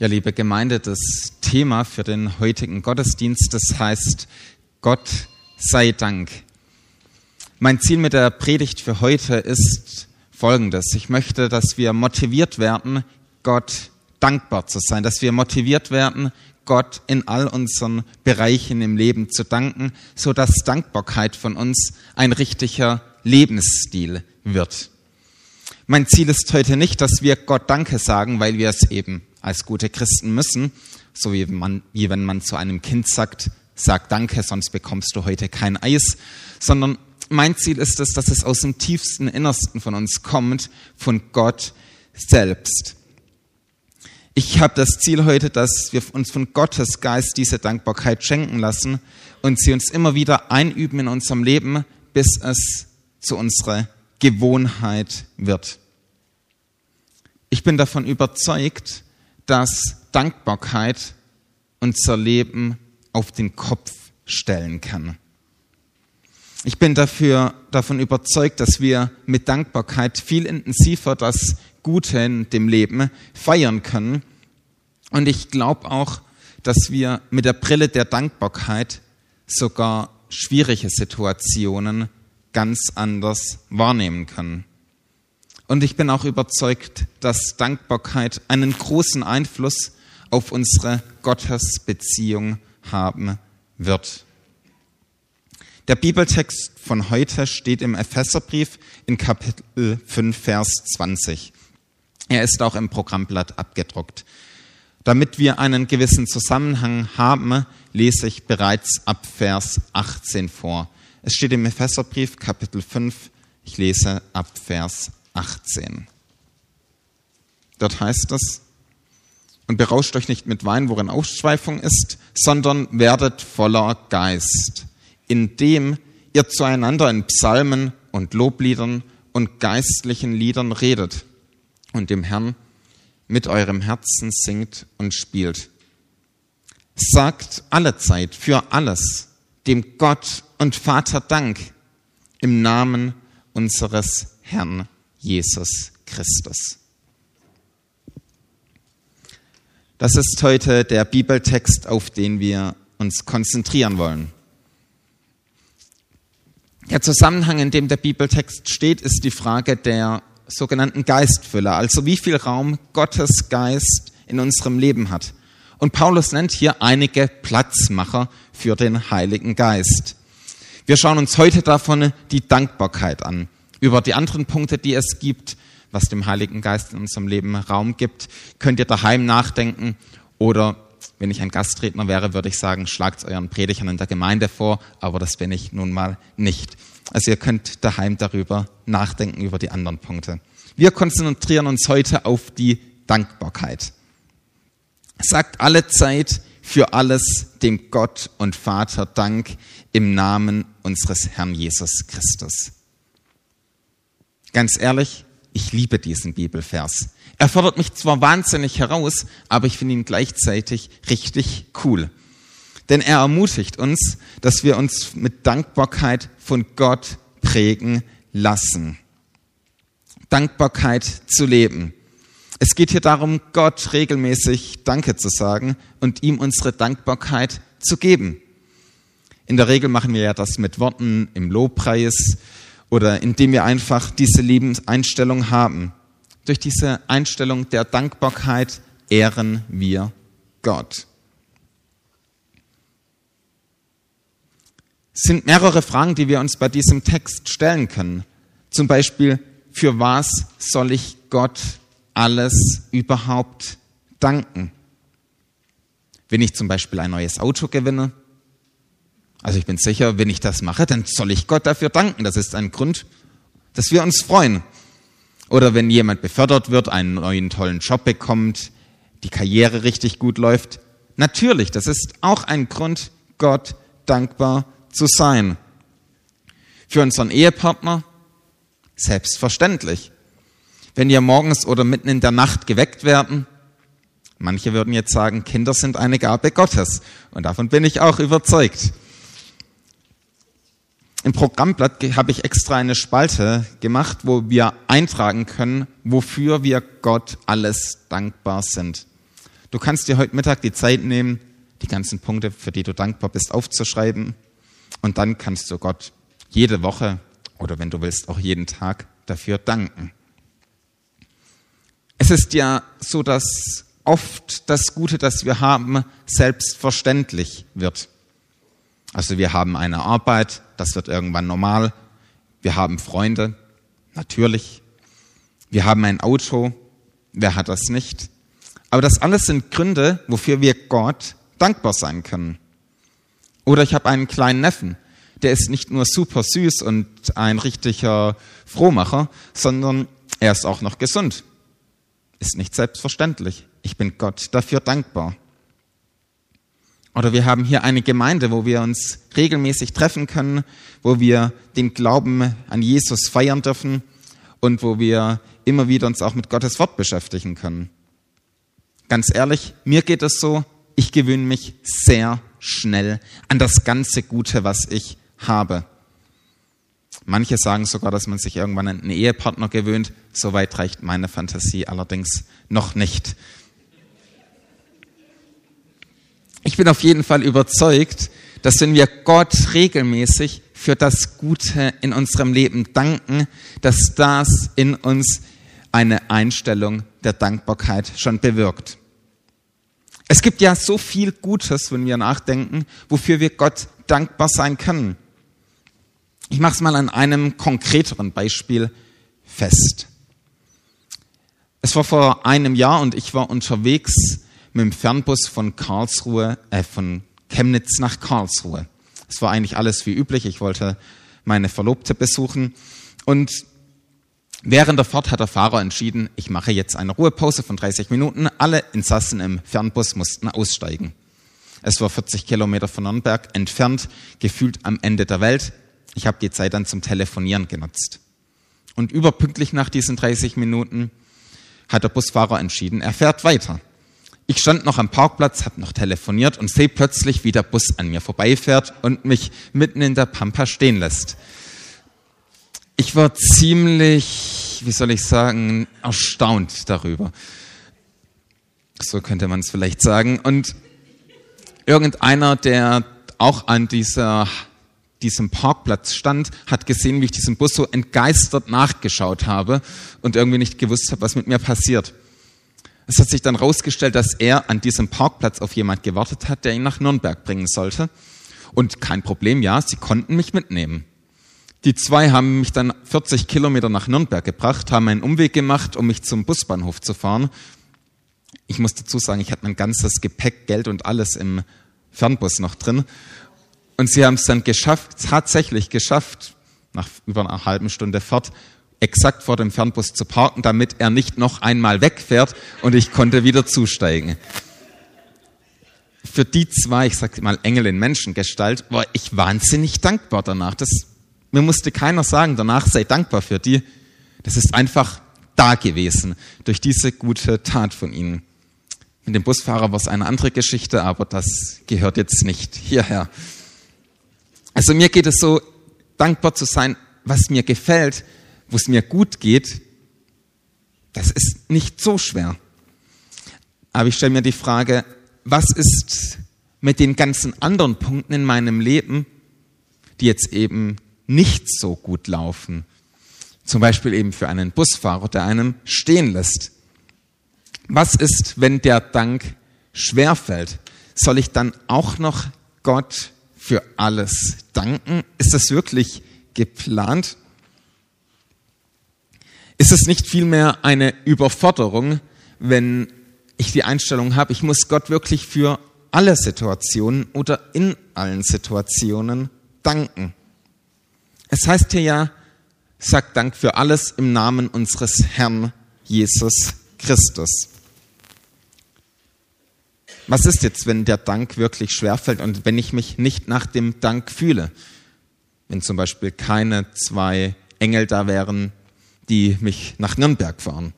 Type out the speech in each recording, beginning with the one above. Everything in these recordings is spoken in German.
Ja, liebe Gemeinde, das Thema für den heutigen Gottesdienst, das heißt Gott sei Dank. Mein Ziel mit der Predigt für heute ist folgendes. Ich möchte, dass wir motiviert werden, Gott dankbar zu sein, dass wir motiviert werden, Gott in all unseren Bereichen im Leben zu danken, so dass Dankbarkeit von uns ein richtiger Lebensstil wird. Mein Ziel ist heute nicht, dass wir Gott Danke sagen, weil wir es eben als gute Christen müssen, so wie, man, wie wenn man zu einem Kind sagt, sag Danke, sonst bekommst du heute kein Eis, sondern mein Ziel ist es, dass es aus dem tiefsten Innersten von uns kommt, von Gott selbst. Ich habe das Ziel heute, dass wir uns von Gottes Geist diese Dankbarkeit schenken lassen und sie uns immer wieder einüben in unserem Leben, bis es zu unserer Gewohnheit wird. Ich bin davon überzeugt, dass Dankbarkeit unser Leben auf den Kopf stellen kann. Ich bin dafür, davon überzeugt, dass wir mit Dankbarkeit viel intensiver das Gute in dem Leben feiern können. Und ich glaube auch, dass wir mit der Brille der Dankbarkeit sogar schwierige Situationen ganz anders wahrnehmen können. Und ich bin auch überzeugt, dass Dankbarkeit einen großen Einfluss auf unsere Gottesbeziehung haben wird. Der Bibeltext von heute steht im Epheserbrief in Kapitel 5, Vers 20. Er ist auch im Programmblatt abgedruckt. Damit wir einen gewissen Zusammenhang haben, lese ich bereits ab Vers 18 vor. Es steht im Epheserbrief Kapitel 5, ich lese ab Vers 18. Dort heißt es, und berauscht euch nicht mit Wein, worin Ausschweifung ist, sondern werdet voller Geist, indem ihr zueinander in Psalmen und Lobliedern und geistlichen Liedern redet und dem Herrn mit eurem Herzen singt und spielt. Sagt alle Zeit für alles dem Gott und Vater Dank im Namen unseres Herrn Jesus Christus. Das ist heute der Bibeltext, auf den wir uns konzentrieren wollen. Der Zusammenhang, in dem der Bibeltext steht, ist die Frage der sogenannten Geistfülle, also wie viel Raum Gottes Geist in unserem Leben hat. Und Paulus nennt hier einige Platzmacher für den Heiligen Geist. Wir schauen uns heute davon die Dankbarkeit an. Über die anderen Punkte, die es gibt, was dem Heiligen Geist in unserem Leben Raum gibt, könnt ihr daheim nachdenken oder wenn ich ein Gastredner wäre, würde ich sagen, schlagt euren Predigern in der Gemeinde vor, aber das bin ich nun mal nicht. Also ihr könnt daheim darüber nachdenken, über die anderen Punkte. Wir konzentrieren uns heute auf die Dankbarkeit. Sagt alle Zeit für alles dem Gott und Vater Dank im Namen unseres Herrn Jesus Christus. Ganz ehrlich, ich liebe diesen Bibelvers. Er fordert mich zwar wahnsinnig heraus, aber ich finde ihn gleichzeitig richtig cool. Denn er ermutigt uns, dass wir uns mit Dankbarkeit von Gott prägen lassen. Dankbarkeit zu leben. Es geht hier darum, Gott regelmäßig Danke zu sagen und ihm unsere Dankbarkeit zu geben. In der Regel machen wir ja das mit Worten im Lobpreis oder indem wir einfach diese Lebenseinstellung haben. Durch diese Einstellung der Dankbarkeit ehren wir Gott. Es sind mehrere Fragen, die wir uns bei diesem Text stellen können. Zum Beispiel, für was soll ich Gott alles überhaupt danken? Wenn ich zum Beispiel ein neues Auto gewinne, also ich bin sicher, wenn ich das mache, dann soll ich Gott dafür danken. Das ist ein Grund, dass wir uns freuen. Oder wenn jemand befördert wird, einen neuen tollen Job bekommt, die Karriere richtig gut läuft. Natürlich, das ist auch ein Grund, Gott dankbar zu sein. Für unseren Ehepartner selbstverständlich. Wenn wir morgens oder mitten in der Nacht geweckt werden, manche würden jetzt sagen, Kinder sind eine Gabe Gottes. Und davon bin ich auch überzeugt. Im Programmblatt habe ich extra eine Spalte gemacht, wo wir eintragen können, wofür wir Gott alles dankbar sind. Du kannst dir heute Mittag die Zeit nehmen, die ganzen Punkte, für die du dankbar bist, aufzuschreiben. Und dann kannst du Gott jede Woche oder wenn du willst auch jeden Tag dafür danken. Es ist ja so, dass oft das Gute, das wir haben, selbstverständlich wird. Also wir haben eine Arbeit, das wird irgendwann normal. Wir haben Freunde, natürlich. Wir haben ein Auto, wer hat das nicht? Aber das alles sind Gründe, wofür wir Gott dankbar sein können. Oder ich habe einen kleinen Neffen, der ist nicht nur super süß und ein richtiger Frohmacher, sondern er ist auch noch gesund. Ist nicht selbstverständlich. Ich bin Gott dafür dankbar. Oder wir haben hier eine Gemeinde, wo wir uns regelmäßig treffen können, wo wir den Glauben an Jesus feiern dürfen und wo wir immer wieder uns auch mit Gottes Wort beschäftigen können. Ganz ehrlich, mir geht es so, ich gewöhne mich sehr schnell an das ganze Gute, was ich habe. Manche sagen sogar, dass man sich irgendwann an einen Ehepartner gewöhnt. Soweit reicht meine Fantasie allerdings noch nicht. Ich bin auf jeden Fall überzeugt, dass wenn wir Gott regelmäßig für das Gute in unserem Leben danken, dass das in uns eine Einstellung der Dankbarkeit schon bewirkt. Es gibt ja so viel Gutes, wenn wir nachdenken, wofür wir Gott dankbar sein können. Ich mache es mal an einem konkreteren Beispiel fest. Es war vor einem Jahr und ich war unterwegs mit dem Fernbus von Karlsruhe, äh, von Chemnitz nach Karlsruhe. Es war eigentlich alles wie üblich. Ich wollte meine Verlobte besuchen und Während der Fahrt hat der Fahrer entschieden, ich mache jetzt eine Ruhepause von 30 Minuten. Alle Insassen im Fernbus mussten aussteigen. Es war 40 Kilometer von Nürnberg entfernt, gefühlt am Ende der Welt. Ich habe die Zeit dann zum Telefonieren genutzt. Und überpünktlich nach diesen 30 Minuten hat der Busfahrer entschieden, er fährt weiter. Ich stand noch am Parkplatz, habe noch telefoniert und sehe plötzlich, wie der Bus an mir vorbeifährt und mich mitten in der Pampa stehen lässt. Ich war ziemlich, wie soll ich sagen, erstaunt darüber. So könnte man es vielleicht sagen. Und irgendeiner, der auch an dieser, diesem Parkplatz stand, hat gesehen, wie ich diesem Bus so entgeistert nachgeschaut habe und irgendwie nicht gewusst habe, was mit mir passiert. Es hat sich dann herausgestellt, dass er an diesem Parkplatz auf jemand gewartet hat, der ihn nach Nürnberg bringen sollte. Und kein Problem, ja, sie konnten mich mitnehmen. Die zwei haben mich dann 40 Kilometer nach Nürnberg gebracht, haben einen Umweg gemacht, um mich zum Busbahnhof zu fahren. Ich muss dazu sagen, ich hatte mein ganzes Gepäck, Geld und alles im Fernbus noch drin. Und sie haben es dann geschafft, tatsächlich geschafft, nach über einer halben Stunde Fahrt, exakt vor dem Fernbus zu parken, damit er nicht noch einmal wegfährt und ich konnte wieder zusteigen. Für die zwei, ich sag mal Engel in Menschengestalt, war ich wahnsinnig dankbar danach. Das mir musste keiner sagen, danach sei dankbar für die. Das ist einfach da gewesen durch diese gute Tat von ihnen. Mit dem Busfahrer war es eine andere Geschichte, aber das gehört jetzt nicht hierher. Also mir geht es so, dankbar zu sein, was mir gefällt, wo es mir gut geht, das ist nicht so schwer. Aber ich stelle mir die Frage, was ist mit den ganzen anderen Punkten in meinem Leben, die jetzt eben nicht so gut laufen. Zum Beispiel eben für einen Busfahrer, der einem stehen lässt. Was ist, wenn der Dank schwerfällt? Soll ich dann auch noch Gott für alles danken? Ist das wirklich geplant? Ist es nicht vielmehr eine Überforderung, wenn ich die Einstellung habe, ich muss Gott wirklich für alle Situationen oder in allen Situationen danken? Es heißt hier ja, sagt Dank für alles im Namen unseres Herrn Jesus Christus. Was ist jetzt, wenn der Dank wirklich schwerfällt und wenn ich mich nicht nach dem Dank fühle? Wenn zum Beispiel keine zwei Engel da wären, die mich nach Nürnberg fahren.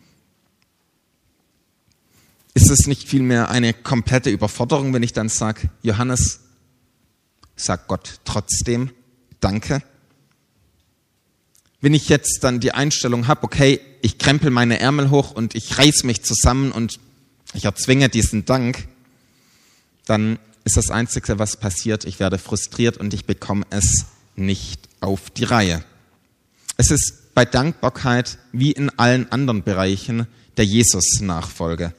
Ist es nicht vielmehr eine komplette Überforderung, wenn ich dann sage, Johannes, sag Gott trotzdem Danke? wenn ich jetzt dann die Einstellung habe, okay, ich krempel meine Ärmel hoch und ich reiß mich zusammen und ich erzwinge diesen Dank, dann ist das Einzige, was passiert, ich werde frustriert und ich bekomme es nicht auf die Reihe. Es ist bei Dankbarkeit wie in allen anderen Bereichen der Jesus-Nachfolge.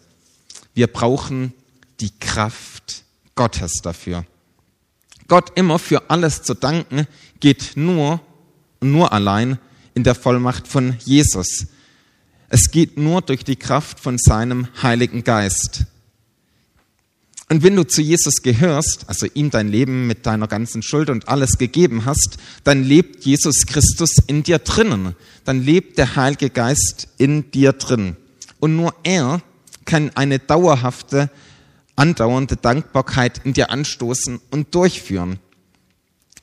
Wir brauchen die Kraft Gottes dafür. Gott immer für alles zu danken, geht nur, nur allein in der Vollmacht von Jesus. Es geht nur durch die Kraft von seinem Heiligen Geist. Und wenn du zu Jesus gehörst, also ihm dein Leben mit deiner ganzen Schuld und alles gegeben hast, dann lebt Jesus Christus in dir drinnen. Dann lebt der Heilige Geist in dir drin. Und nur er kann eine dauerhafte, andauernde Dankbarkeit in dir anstoßen und durchführen.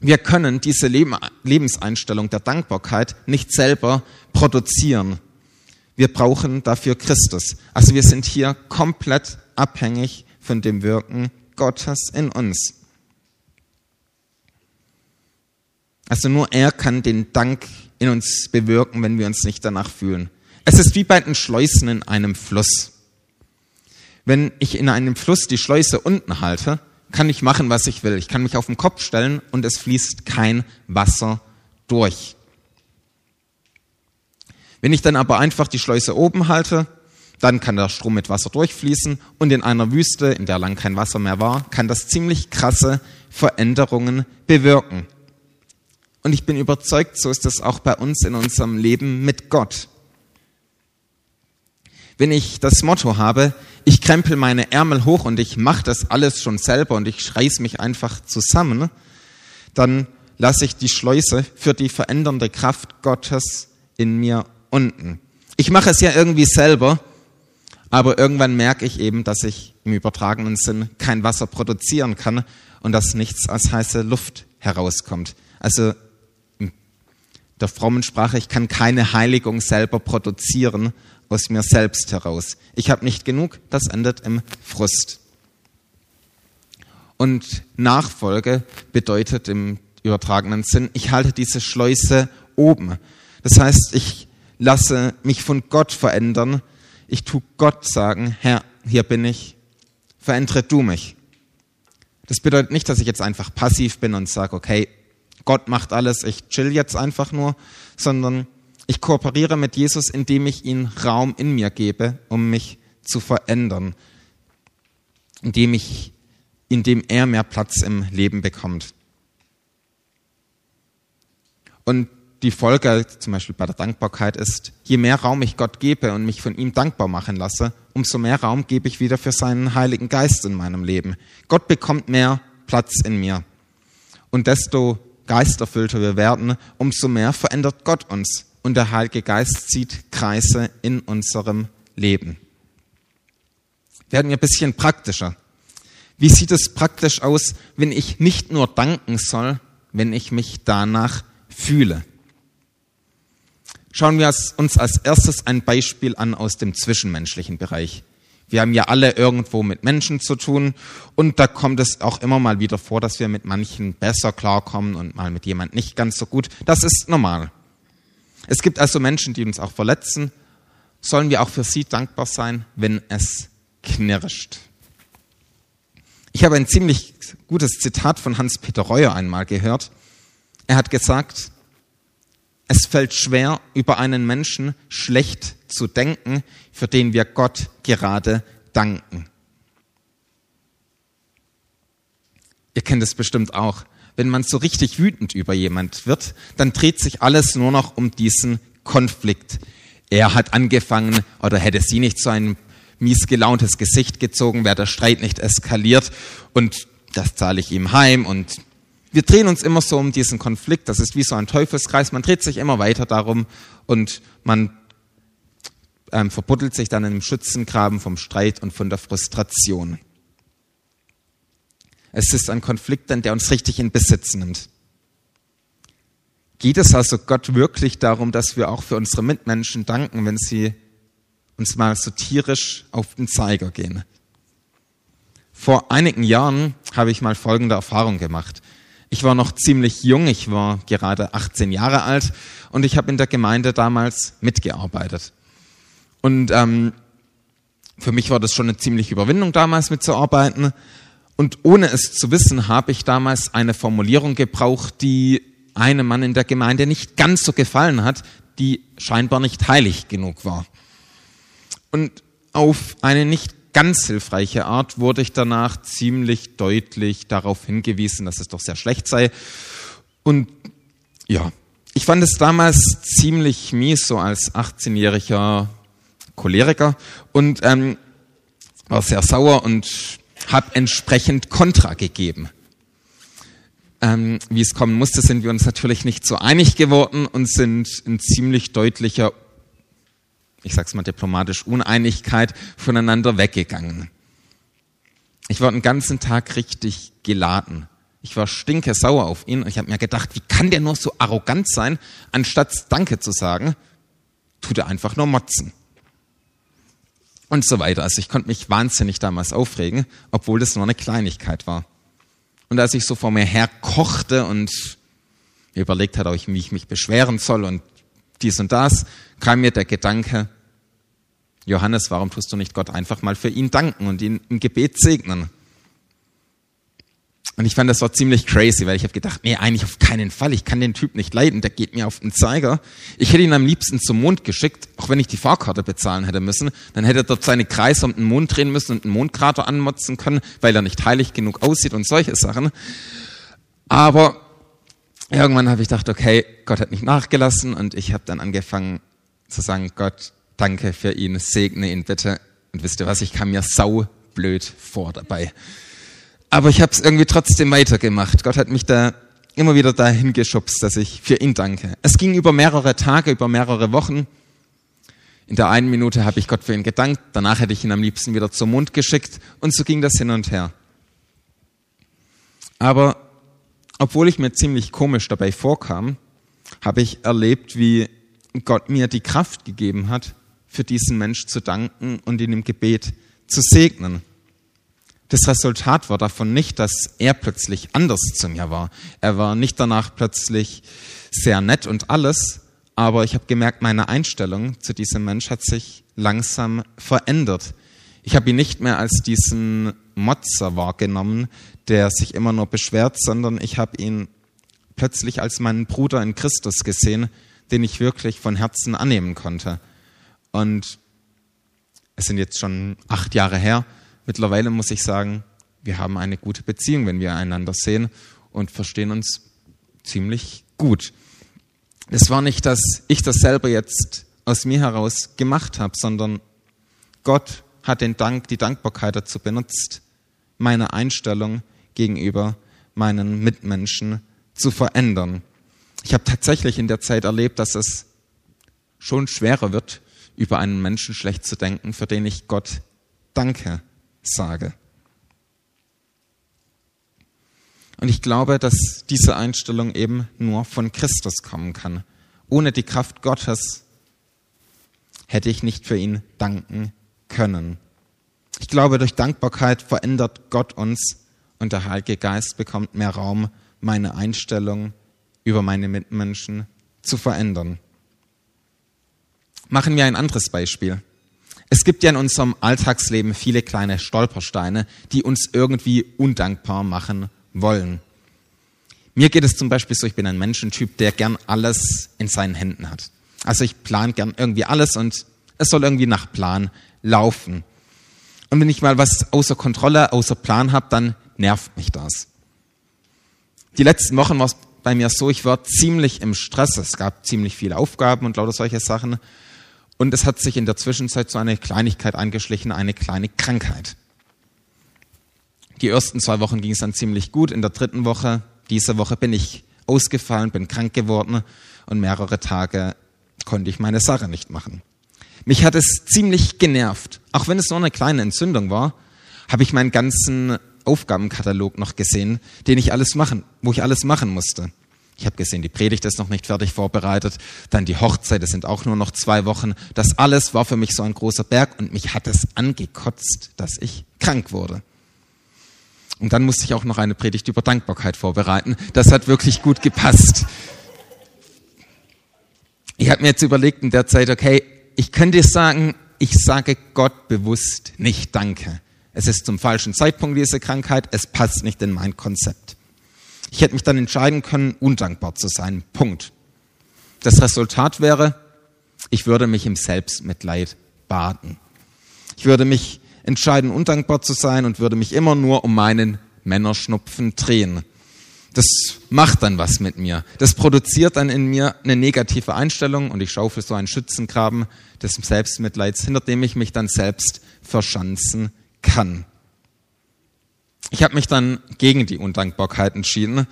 Wir können diese Lebenseinstellung der Dankbarkeit nicht selber produzieren. Wir brauchen dafür Christus. Also wir sind hier komplett abhängig von dem Wirken Gottes in uns. Also nur er kann den Dank in uns bewirken, wenn wir uns nicht danach fühlen. Es ist wie bei den Schleusen in einem Fluss. Wenn ich in einem Fluss die Schleuse unten halte, kann ich machen, was ich will. Ich kann mich auf den Kopf stellen und es fließt kein Wasser durch. Wenn ich dann aber einfach die Schleuse oben halte, dann kann der Strom mit Wasser durchfließen und in einer Wüste, in der lang kein Wasser mehr war, kann das ziemlich krasse Veränderungen bewirken. Und ich bin überzeugt, so ist es auch bei uns in unserem Leben mit Gott. Wenn ich das Motto habe, ich krempel meine Ärmel hoch und ich mache das alles schon selber und ich schreiß mich einfach zusammen, dann lasse ich die Schleuse für die verändernde Kraft Gottes in mir unten. Ich mache es ja irgendwie selber, aber irgendwann merke ich eben, dass ich im übertragenen Sinn kein Wasser produzieren kann und dass nichts als heiße Luft herauskommt. Also in der frommen Sprache, ich kann keine Heiligung selber produzieren aus mir selbst heraus. Ich habe nicht genug, das endet im Frust. Und Nachfolge bedeutet im übertragenen Sinn, ich halte diese Schleuse oben. Das heißt, ich lasse mich von Gott verändern, ich tu Gott sagen, Herr, hier bin ich, verändere du mich. Das bedeutet nicht, dass ich jetzt einfach passiv bin und sage, okay, Gott macht alles, ich chill jetzt einfach nur, sondern ich kooperiere mit Jesus, indem ich ihm Raum in mir gebe, um mich zu verändern, indem ich, indem er mehr Platz im Leben bekommt. Und die Folge zum Beispiel bei der Dankbarkeit ist, je mehr Raum ich Gott gebe und mich von ihm dankbar machen lasse, umso mehr Raum gebe ich wieder für seinen Heiligen Geist in meinem Leben. Gott bekommt mehr Platz in mir. Und desto geisterfüllter wir werden, umso mehr verändert Gott uns. Und der Heilige Geist zieht Kreise in unserem Leben. Werden wir ein bisschen praktischer. Wie sieht es praktisch aus, wenn ich nicht nur danken soll, wenn ich mich danach fühle? Schauen wir uns als erstes ein Beispiel an aus dem zwischenmenschlichen Bereich. Wir haben ja alle irgendwo mit Menschen zu tun und da kommt es auch immer mal wieder vor, dass wir mit manchen besser klarkommen und mal mit jemand nicht ganz so gut. Das ist normal. Es gibt also Menschen, die uns auch verletzen. Sollen wir auch für sie dankbar sein, wenn es knirscht? Ich habe ein ziemlich gutes Zitat von Hans-Peter Reuer einmal gehört. Er hat gesagt, es fällt schwer, über einen Menschen schlecht zu denken, für den wir Gott gerade danken. Ihr kennt es bestimmt auch. Wenn man so richtig wütend über jemand wird, dann dreht sich alles nur noch um diesen Konflikt. Er hat angefangen oder hätte sie nicht so ein mies gelauntes Gesicht gezogen, wäre der Streit nicht eskaliert und das zahle ich ihm heim und wir drehen uns immer so um diesen Konflikt. Das ist wie so ein Teufelskreis. Man dreht sich immer weiter darum und man ähm, verbuddelt sich dann im Schützengraben vom Streit und von der Frustration. Es ist ein Konflikt, der uns richtig in Besitz nimmt. Geht es also Gott wirklich darum, dass wir auch für unsere Mitmenschen danken, wenn sie uns mal so tierisch auf den Zeiger gehen? Vor einigen Jahren habe ich mal folgende Erfahrung gemacht. Ich war noch ziemlich jung, ich war gerade 18 Jahre alt und ich habe in der Gemeinde damals mitgearbeitet. Und ähm, Für mich war das schon eine ziemliche Überwindung damals mitzuarbeiten. Und ohne es zu wissen, habe ich damals eine Formulierung gebraucht, die einem Mann in der Gemeinde nicht ganz so gefallen hat, die scheinbar nicht heilig genug war. Und auf eine nicht ganz hilfreiche Art wurde ich danach ziemlich deutlich darauf hingewiesen, dass es doch sehr schlecht sei. Und ja, ich fand es damals ziemlich mies, so als 18-jähriger Choleriker und ähm, war sehr sauer und habe entsprechend Kontra gegeben. Ähm, wie es kommen musste, sind wir uns natürlich nicht so einig geworden und sind in ziemlich deutlicher ich sag's mal diplomatisch, Uneinigkeit voneinander weggegangen. Ich war den ganzen Tag richtig geladen. Ich war stinke sauer auf ihn und ich habe mir gedacht, wie kann der nur so arrogant sein, anstatt Danke zu sagen, tut er einfach nur motzen. Und so weiter. Also ich konnte mich wahnsinnig damals aufregen, obwohl das nur eine Kleinigkeit war. Und als ich so vor mir her kochte und überlegt hatte, wie ich mich beschweren soll und dies und das, kam mir der Gedanke, Johannes, warum tust du nicht Gott einfach mal für ihn danken und ihn im Gebet segnen? Und ich fand das war ziemlich crazy, weil ich habe gedacht, nee, eigentlich auf keinen Fall. Ich kann den Typ nicht leiden, der geht mir auf den Zeiger. Ich hätte ihn am liebsten zum Mond geschickt, auch wenn ich die Fahrkarte bezahlen hätte müssen. Dann hätte er dort seine Kreise um den Mond drehen müssen und einen Mondkrater anmotzen können, weil er nicht heilig genug aussieht und solche Sachen. Aber irgendwann habe ich gedacht, okay, Gott hat nicht nachgelassen und ich habe dann angefangen zu sagen, Gott, danke für ihn, segne ihn bitte. Und wisst ihr was, ich kam mir sau blöd vor dabei. Aber ich habe es irgendwie trotzdem weitergemacht. Gott hat mich da immer wieder dahin geschubst, dass ich für ihn danke. Es ging über mehrere Tage, über mehrere Wochen. In der einen Minute habe ich Gott für ihn gedankt, danach hätte ich ihn am liebsten wieder zum Mund geschickt und so ging das hin und her. Aber obwohl ich mir ziemlich komisch dabei vorkam, habe ich erlebt, wie Gott mir die Kraft gegeben hat, für diesen Mensch zu danken und ihn im Gebet zu segnen. Das Resultat war davon nicht, dass er plötzlich anders zu mir war. Er war nicht danach plötzlich sehr nett und alles, aber ich habe gemerkt, meine Einstellung zu diesem Mensch hat sich langsam verändert. Ich habe ihn nicht mehr als diesen Motzer wahrgenommen, der sich immer nur beschwert, sondern ich habe ihn plötzlich als meinen Bruder in Christus gesehen, den ich wirklich von Herzen annehmen konnte. Und es sind jetzt schon acht Jahre her. Mittlerweile muss ich sagen, wir haben eine gute Beziehung, wenn wir einander sehen und verstehen uns ziemlich gut. Es war nicht, dass ich das selber jetzt aus mir heraus gemacht habe, sondern Gott hat den Dank, die Dankbarkeit dazu benutzt, meine Einstellung gegenüber meinen Mitmenschen zu verändern. Ich habe tatsächlich in der Zeit erlebt, dass es schon schwerer wird, über einen Menschen schlecht zu denken, für den ich Gott Danke sage. Und ich glaube, dass diese Einstellung eben nur von Christus kommen kann. Ohne die Kraft Gottes hätte ich nicht für ihn danken können. Ich glaube, durch Dankbarkeit verändert Gott uns und der Heilige Geist bekommt mehr Raum, meine Einstellung über meine Mitmenschen zu verändern. Machen wir ein anderes Beispiel. Es gibt ja in unserem Alltagsleben viele kleine Stolpersteine, die uns irgendwie undankbar machen wollen. Mir geht es zum Beispiel so, ich bin ein Menschentyp, der gern alles in seinen Händen hat. Also ich plane gern irgendwie alles und es soll irgendwie nach Plan laufen. Und wenn ich mal was außer Kontrolle, außer Plan habe, dann nervt mich das. Die letzten Wochen war es bei mir so, ich war ziemlich im Stress. Es gab ziemlich viele Aufgaben und lauter solche Sachen. Und es hat sich in der Zwischenzeit so eine Kleinigkeit angeschlichen, eine kleine Krankheit. Die ersten zwei Wochen ging es dann ziemlich gut. In der dritten Woche, diese Woche bin ich ausgefallen, bin krank geworden und mehrere Tage konnte ich meine Sache nicht machen. Mich hat es ziemlich genervt. Auch wenn es nur eine kleine Entzündung war, habe ich meinen ganzen Aufgabenkatalog noch gesehen, den ich alles machen, wo ich alles machen musste. Ich habe gesehen, die Predigt ist noch nicht fertig vorbereitet. Dann die Hochzeit, es sind auch nur noch zwei Wochen. Das alles war für mich so ein großer Berg und mich hat es angekotzt, dass ich krank wurde. Und dann musste ich auch noch eine Predigt über Dankbarkeit vorbereiten. Das hat wirklich gut gepasst. Ich habe mir jetzt überlegt in der Zeit, okay, ich könnte sagen, ich sage Gott bewusst nicht Danke. Es ist zum falschen Zeitpunkt diese Krankheit, es passt nicht in mein Konzept. Ich hätte mich dann entscheiden können, undankbar zu sein. Punkt. Das Resultat wäre, ich würde mich im Selbstmitleid baden. Ich würde mich entscheiden, undankbar zu sein und würde mich immer nur um meinen Männerschnupfen drehen. Das macht dann was mit mir. Das produziert dann in mir eine negative Einstellung und ich schaufel so einen Schützengraben des Selbstmitleids, hinter dem ich mich dann selbst verschanzen kann. Ich habe mich dann gegen die Undankbarkeit entschieden.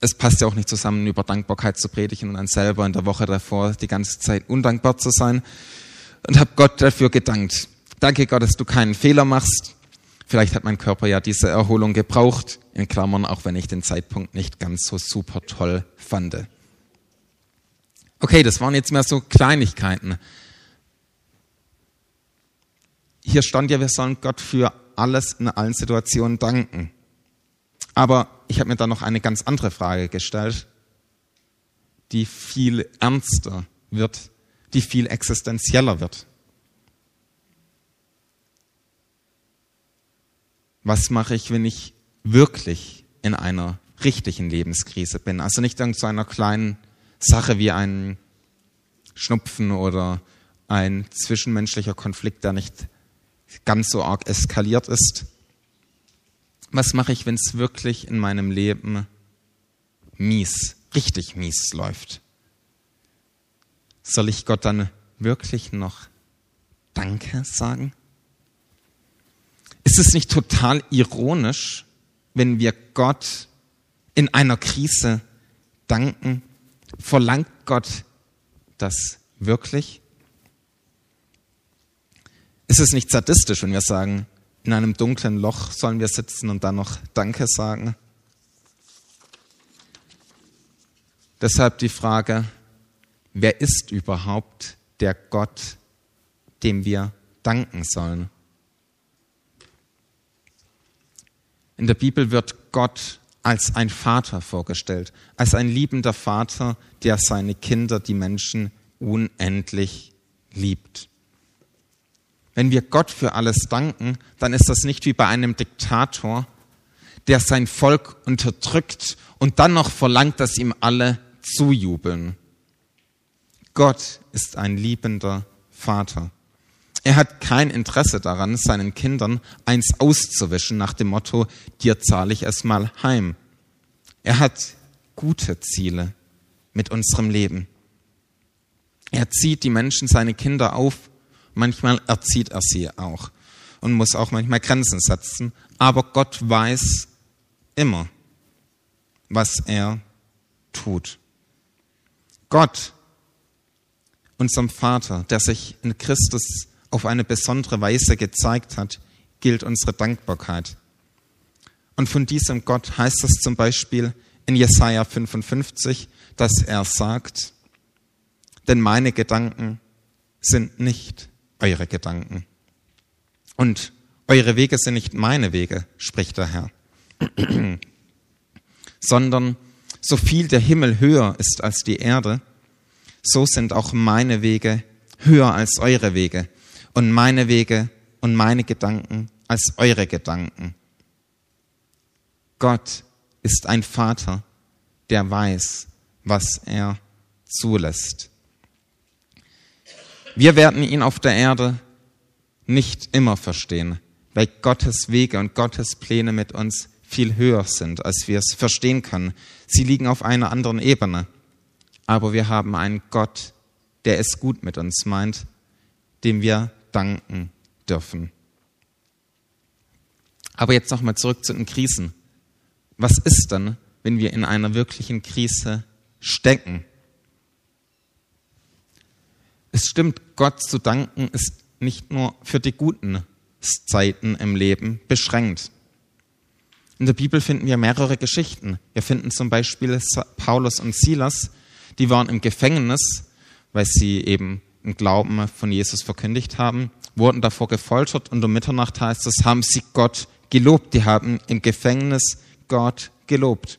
Es passt ja auch nicht zusammen, über Dankbarkeit zu predigen und dann selber in der Woche davor die ganze Zeit undankbar zu sein. Und habe Gott dafür gedankt. Danke Gott, dass du keinen Fehler machst. Vielleicht hat mein Körper ja diese Erholung gebraucht, in Klammern, auch wenn ich den Zeitpunkt nicht ganz so super toll fand. Okay, das waren jetzt mehr so Kleinigkeiten. Hier stand ja, wir sollen Gott für alles in allen Situationen danken. Aber ich habe mir da noch eine ganz andere Frage gestellt, die viel ernster wird, die viel existenzieller wird. Was mache ich, wenn ich wirklich in einer richtigen Lebenskrise bin? Also nicht irgend so einer kleinen Sache wie ein Schnupfen oder ein zwischenmenschlicher Konflikt, der nicht ganz so arg eskaliert ist. Was mache ich, wenn es wirklich in meinem Leben mies, richtig mies läuft? Soll ich Gott dann wirklich noch Danke sagen? Ist es nicht total ironisch, wenn wir Gott in einer Krise danken? Verlangt Gott das wirklich? Ist es nicht sadistisch, wenn wir sagen, in einem dunklen Loch sollen wir sitzen und dann noch Danke sagen? Deshalb die Frage, wer ist überhaupt der Gott, dem wir danken sollen? In der Bibel wird Gott als ein Vater vorgestellt, als ein liebender Vater, der seine Kinder, die Menschen, unendlich liebt. Wenn wir Gott für alles danken, dann ist das nicht wie bei einem Diktator, der sein Volk unterdrückt und dann noch verlangt, dass ihm alle zujubeln. Gott ist ein liebender Vater. Er hat kein Interesse daran, seinen Kindern eins auszuwischen nach dem Motto, dir zahle ich es mal heim. Er hat gute Ziele mit unserem Leben. Er zieht die Menschen, seine Kinder auf Manchmal erzieht er sie auch und muss auch manchmal Grenzen setzen. Aber Gott weiß immer, was er tut. Gott, unserem Vater, der sich in Christus auf eine besondere Weise gezeigt hat, gilt unsere Dankbarkeit. Und von diesem Gott heißt es zum Beispiel in Jesaja 55, dass er sagt, denn meine Gedanken sind nicht eure Gedanken. Und eure Wege sind nicht meine Wege, spricht der Herr, sondern so viel der Himmel höher ist als die Erde, so sind auch meine Wege höher als eure Wege und meine Wege und meine Gedanken als eure Gedanken. Gott ist ein Vater, der weiß, was er zulässt. Wir werden ihn auf der Erde nicht immer verstehen, weil Gottes Wege und Gottes Pläne mit uns viel höher sind, als wir es verstehen können. Sie liegen auf einer anderen Ebene. Aber wir haben einen Gott, der es gut mit uns meint, dem wir danken dürfen. Aber jetzt nochmal zurück zu den Krisen. Was ist dann, wenn wir in einer wirklichen Krise stecken? Es stimmt, Gott zu danken ist nicht nur für die guten Zeiten im Leben beschränkt. In der Bibel finden wir mehrere Geschichten. Wir finden zum Beispiel Paulus und Silas, die waren im Gefängnis, weil sie eben im Glauben von Jesus verkündigt haben, wurden davor gefoltert und um Mitternacht heißt es, haben sie Gott gelobt. Die haben im Gefängnis Gott gelobt.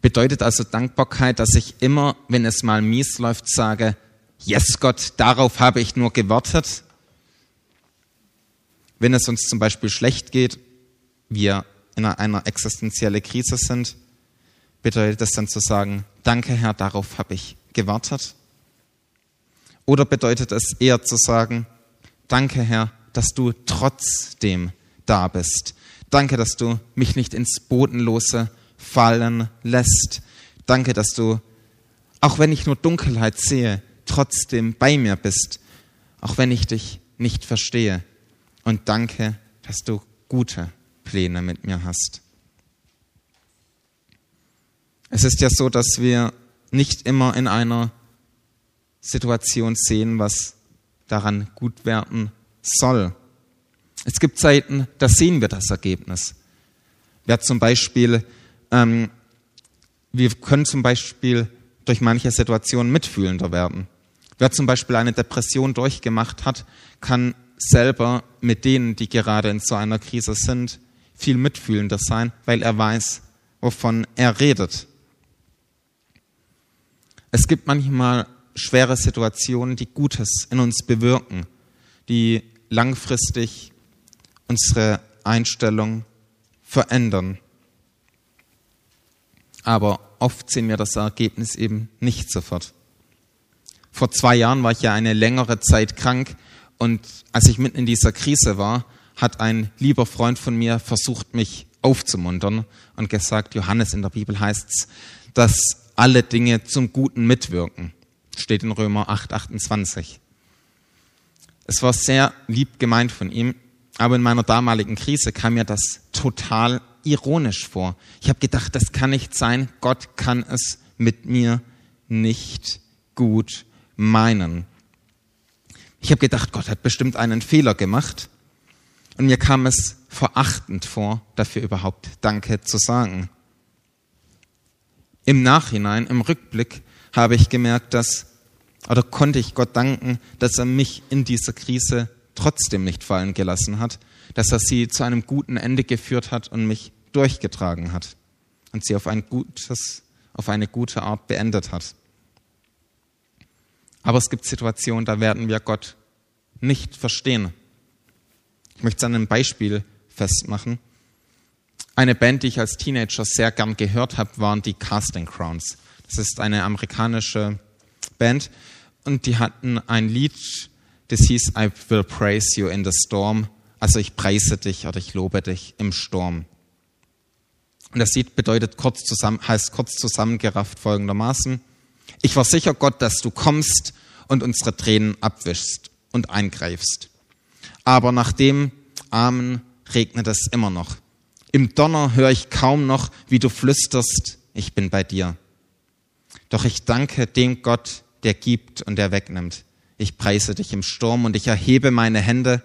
Bedeutet also Dankbarkeit, dass ich immer, wenn es mal mies läuft, sage, yes Gott, darauf habe ich nur gewartet. Wenn es uns zum Beispiel schlecht geht, wir in einer existenziellen Krise sind, bedeutet das dann zu sagen, danke Herr, darauf habe ich gewartet? Oder bedeutet es eher zu sagen, danke Herr, dass du trotzdem da bist. Danke, dass du mich nicht ins Bodenlose fallen lässt. Danke, dass du, auch wenn ich nur Dunkelheit sehe, trotzdem bei mir bist, auch wenn ich dich nicht verstehe. Und danke, dass du gute Pläne mit mir hast. Es ist ja so, dass wir nicht immer in einer Situation sehen, was daran gut werden soll. Es gibt Zeiten, da sehen wir das Ergebnis. Wer zum Beispiel, ähm, wir können zum Beispiel durch manche Situationen mitfühlender werden. Wer zum Beispiel eine Depression durchgemacht hat, kann selber mit denen, die gerade in so einer Krise sind, viel mitfühlender sein, weil er weiß, wovon er redet. Es gibt manchmal schwere Situationen, die Gutes in uns bewirken, die langfristig unsere Einstellung verändern. Aber oft sehen wir das Ergebnis eben nicht sofort. Vor zwei Jahren war ich ja eine längere Zeit krank und als ich mitten in dieser Krise war, hat ein lieber Freund von mir versucht, mich aufzumuntern und gesagt, Johannes in der Bibel heißt es, dass alle Dinge zum Guten mitwirken. Steht in Römer 8, 28. Es war sehr lieb gemeint von ihm, aber in meiner damaligen Krise kam mir das total ironisch vor. Ich habe gedacht, das kann nicht sein. Gott kann es mit mir nicht gut meinen. Ich habe gedacht, Gott hat bestimmt einen Fehler gemacht. Und mir kam es verachtend vor, dafür überhaupt Danke zu sagen. Im Nachhinein, im Rückblick, habe ich gemerkt, dass, oder konnte ich Gott danken, dass er mich in dieser Krise trotzdem nicht fallen gelassen hat, dass er sie zu einem guten Ende geführt hat und mich durchgetragen hat und sie auf ein gutes, auf eine gute Art beendet hat. Aber es gibt Situationen, da werden wir Gott nicht verstehen. Ich möchte es an einem Beispiel festmachen. Eine Band, die ich als Teenager sehr gern gehört habe, waren die Casting Crowns. Das ist eine amerikanische Band und die hatten ein Lied, das hieß I will praise you in the storm. Also ich preise dich oder ich lobe dich im Sturm. Und das Lied bedeutet kurz zusammen, heißt kurz zusammengerafft folgendermaßen. Ich war sicher, Gott, dass du kommst und unsere Tränen abwischst und eingreifst. Aber nach dem Amen regnet es immer noch. Im Donner höre ich kaum noch, wie du flüsterst, ich bin bei dir. Doch ich danke dem Gott, der gibt und der wegnimmt. Ich preise dich im Sturm und ich erhebe meine Hände.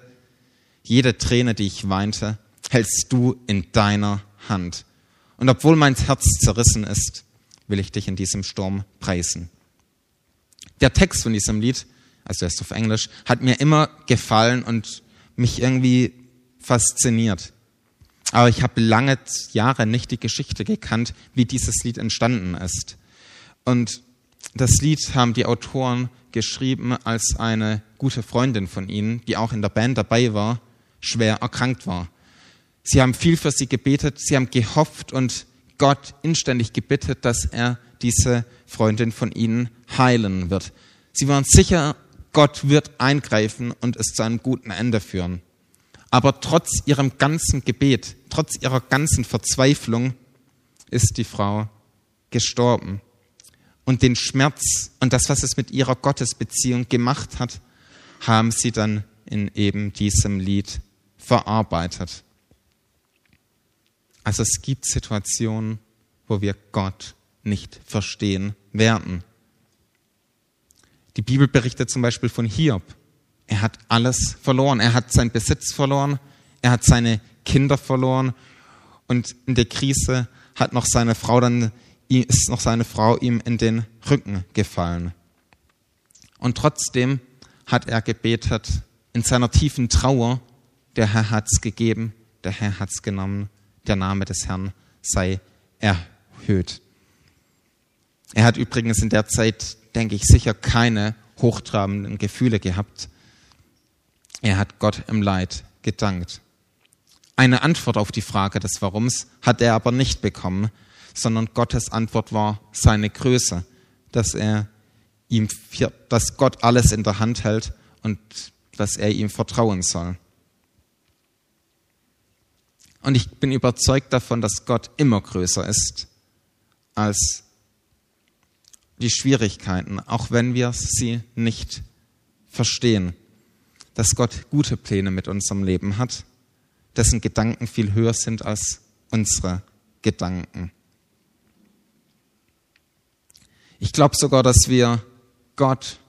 Jede Träne, die ich weinte, hältst du in deiner Hand. Und obwohl mein Herz zerrissen ist, will ich dich in diesem Sturm preisen. Der Text von diesem Lied, also er ist auf Englisch, hat mir immer gefallen und mich irgendwie fasziniert. Aber ich habe lange Jahre nicht die Geschichte gekannt, wie dieses Lied entstanden ist. Und das Lied haben die Autoren geschrieben, als eine gute Freundin von ihnen, die auch in der Band dabei war, schwer erkrankt war. Sie haben viel für sie gebetet, sie haben gehofft und Gott inständig gebittet, dass er diese Freundin von ihnen heilen wird. Sie waren sicher, Gott wird eingreifen und es zu einem guten Ende führen. Aber trotz ihrem ganzen Gebet, trotz ihrer ganzen Verzweiflung ist die Frau gestorben. Und den Schmerz und das, was es mit ihrer Gottesbeziehung gemacht hat, haben sie dann in eben diesem Lied verarbeitet. Also es gibt Situationen, wo wir Gott nicht verstehen werden. Die Bibel berichtet zum Beispiel von Hiob. Er hat alles verloren. Er hat seinen Besitz verloren. Er hat seine Kinder verloren. Und in der Krise hat noch seine Frau dann, ist noch seine Frau ihm in den Rücken gefallen. Und trotzdem hat er gebetet in seiner tiefen Trauer, der Herr hat's gegeben, der Herr hat's genommen, der Name des Herrn sei erhöht. Er hat übrigens in der Zeit, denke ich, sicher keine hochtrabenden Gefühle gehabt. Er hat Gott im Leid gedankt. Eine Antwort auf die Frage des Warums hat er aber nicht bekommen, sondern Gottes Antwort war seine Größe, dass er ihm, dass Gott alles in der Hand hält und dass er ihm vertrauen soll. Und ich bin überzeugt davon, dass Gott immer größer ist als die Schwierigkeiten, auch wenn wir sie nicht verstehen. Dass Gott gute Pläne mit unserem Leben hat, dessen Gedanken viel höher sind als unsere Gedanken. Ich glaube sogar, dass wir Gott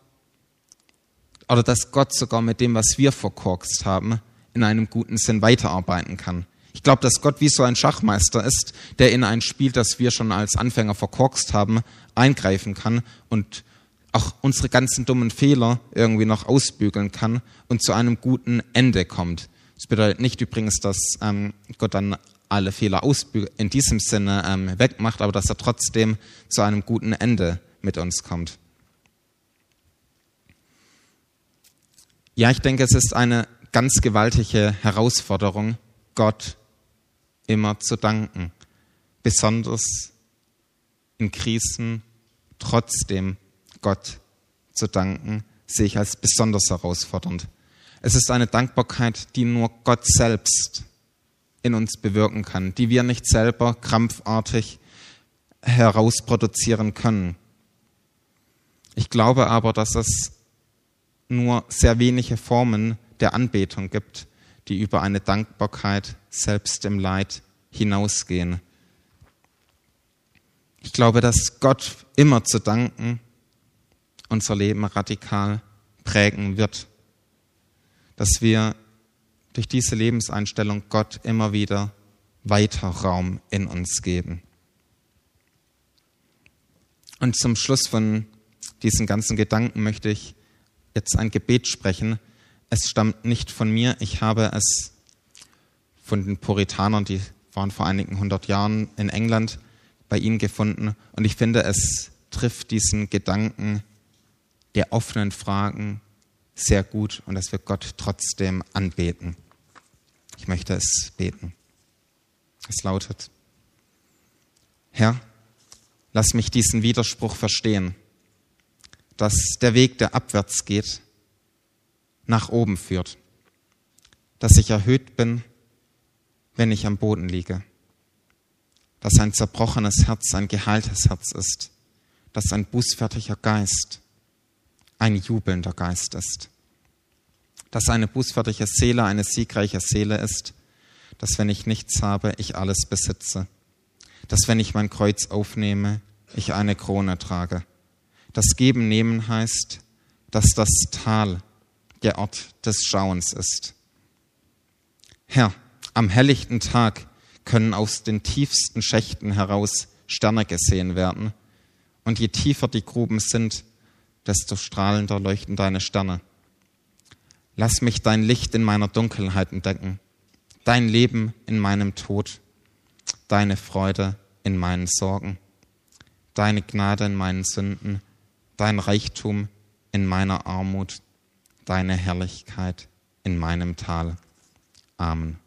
oder dass Gott sogar mit dem, was wir verkorkst haben, in einem guten Sinn weiterarbeiten kann. Ich glaube, dass Gott wie so ein Schachmeister ist, der in ein Spiel, das wir schon als Anfänger verkorkst haben, eingreifen kann und auch unsere ganzen dummen Fehler irgendwie noch ausbügeln kann und zu einem guten Ende kommt. Das bedeutet nicht übrigens, dass ähm, Gott dann alle Fehler in diesem Sinne ähm, wegmacht, aber dass er trotzdem zu einem guten Ende mit uns kommt. Ja, ich denke, es ist eine ganz gewaltige Herausforderung, Gott immer zu danken, besonders in Krisen trotzdem Gott zu danken, sehe ich als besonders herausfordernd. Es ist eine Dankbarkeit, die nur Gott selbst in uns bewirken kann, die wir nicht selber krampfartig herausproduzieren können. Ich glaube aber, dass es nur sehr wenige Formen der Anbetung gibt, die über eine Dankbarkeit selbst im Leid hinausgehen. Ich glaube, dass Gott immer zu danken unser Leben radikal prägen wird. Dass wir durch diese Lebenseinstellung Gott immer wieder weiter Raum in uns geben. Und zum Schluss von diesen ganzen Gedanken möchte ich jetzt ein Gebet sprechen. Es stammt nicht von mir, ich habe es von den Puritanern, die waren vor einigen hundert Jahren in England, bei ihnen gefunden. Und ich finde, es trifft diesen Gedanken der offenen Fragen sehr gut und dass wir Gott trotzdem anbeten. Ich möchte es beten. Es lautet, Herr, lass mich diesen Widerspruch verstehen, dass der Weg, der abwärts geht, nach oben führt, dass ich erhöht bin, wenn ich am Boden liege, dass ein zerbrochenes Herz ein geheiltes Herz ist, dass ein bußfertiger Geist ein jubelnder Geist ist. Dass eine bußfertige Seele eine siegreiche Seele ist, dass wenn ich nichts habe, ich alles besitze. Dass wenn ich mein Kreuz aufnehme, ich eine Krone trage. Das Geben nehmen heißt, dass das Tal der Ort des Schauens ist. Herr, am helllichten Tag können aus den tiefsten Schächten heraus Sterne gesehen werden. Und je tiefer die Gruben sind, desto strahlender leuchten deine Sterne. Lass mich dein Licht in meiner Dunkelheit entdecken, dein Leben in meinem Tod, deine Freude in meinen Sorgen, deine Gnade in meinen Sünden, dein Reichtum in meiner Armut, deine Herrlichkeit in meinem Tal. Amen.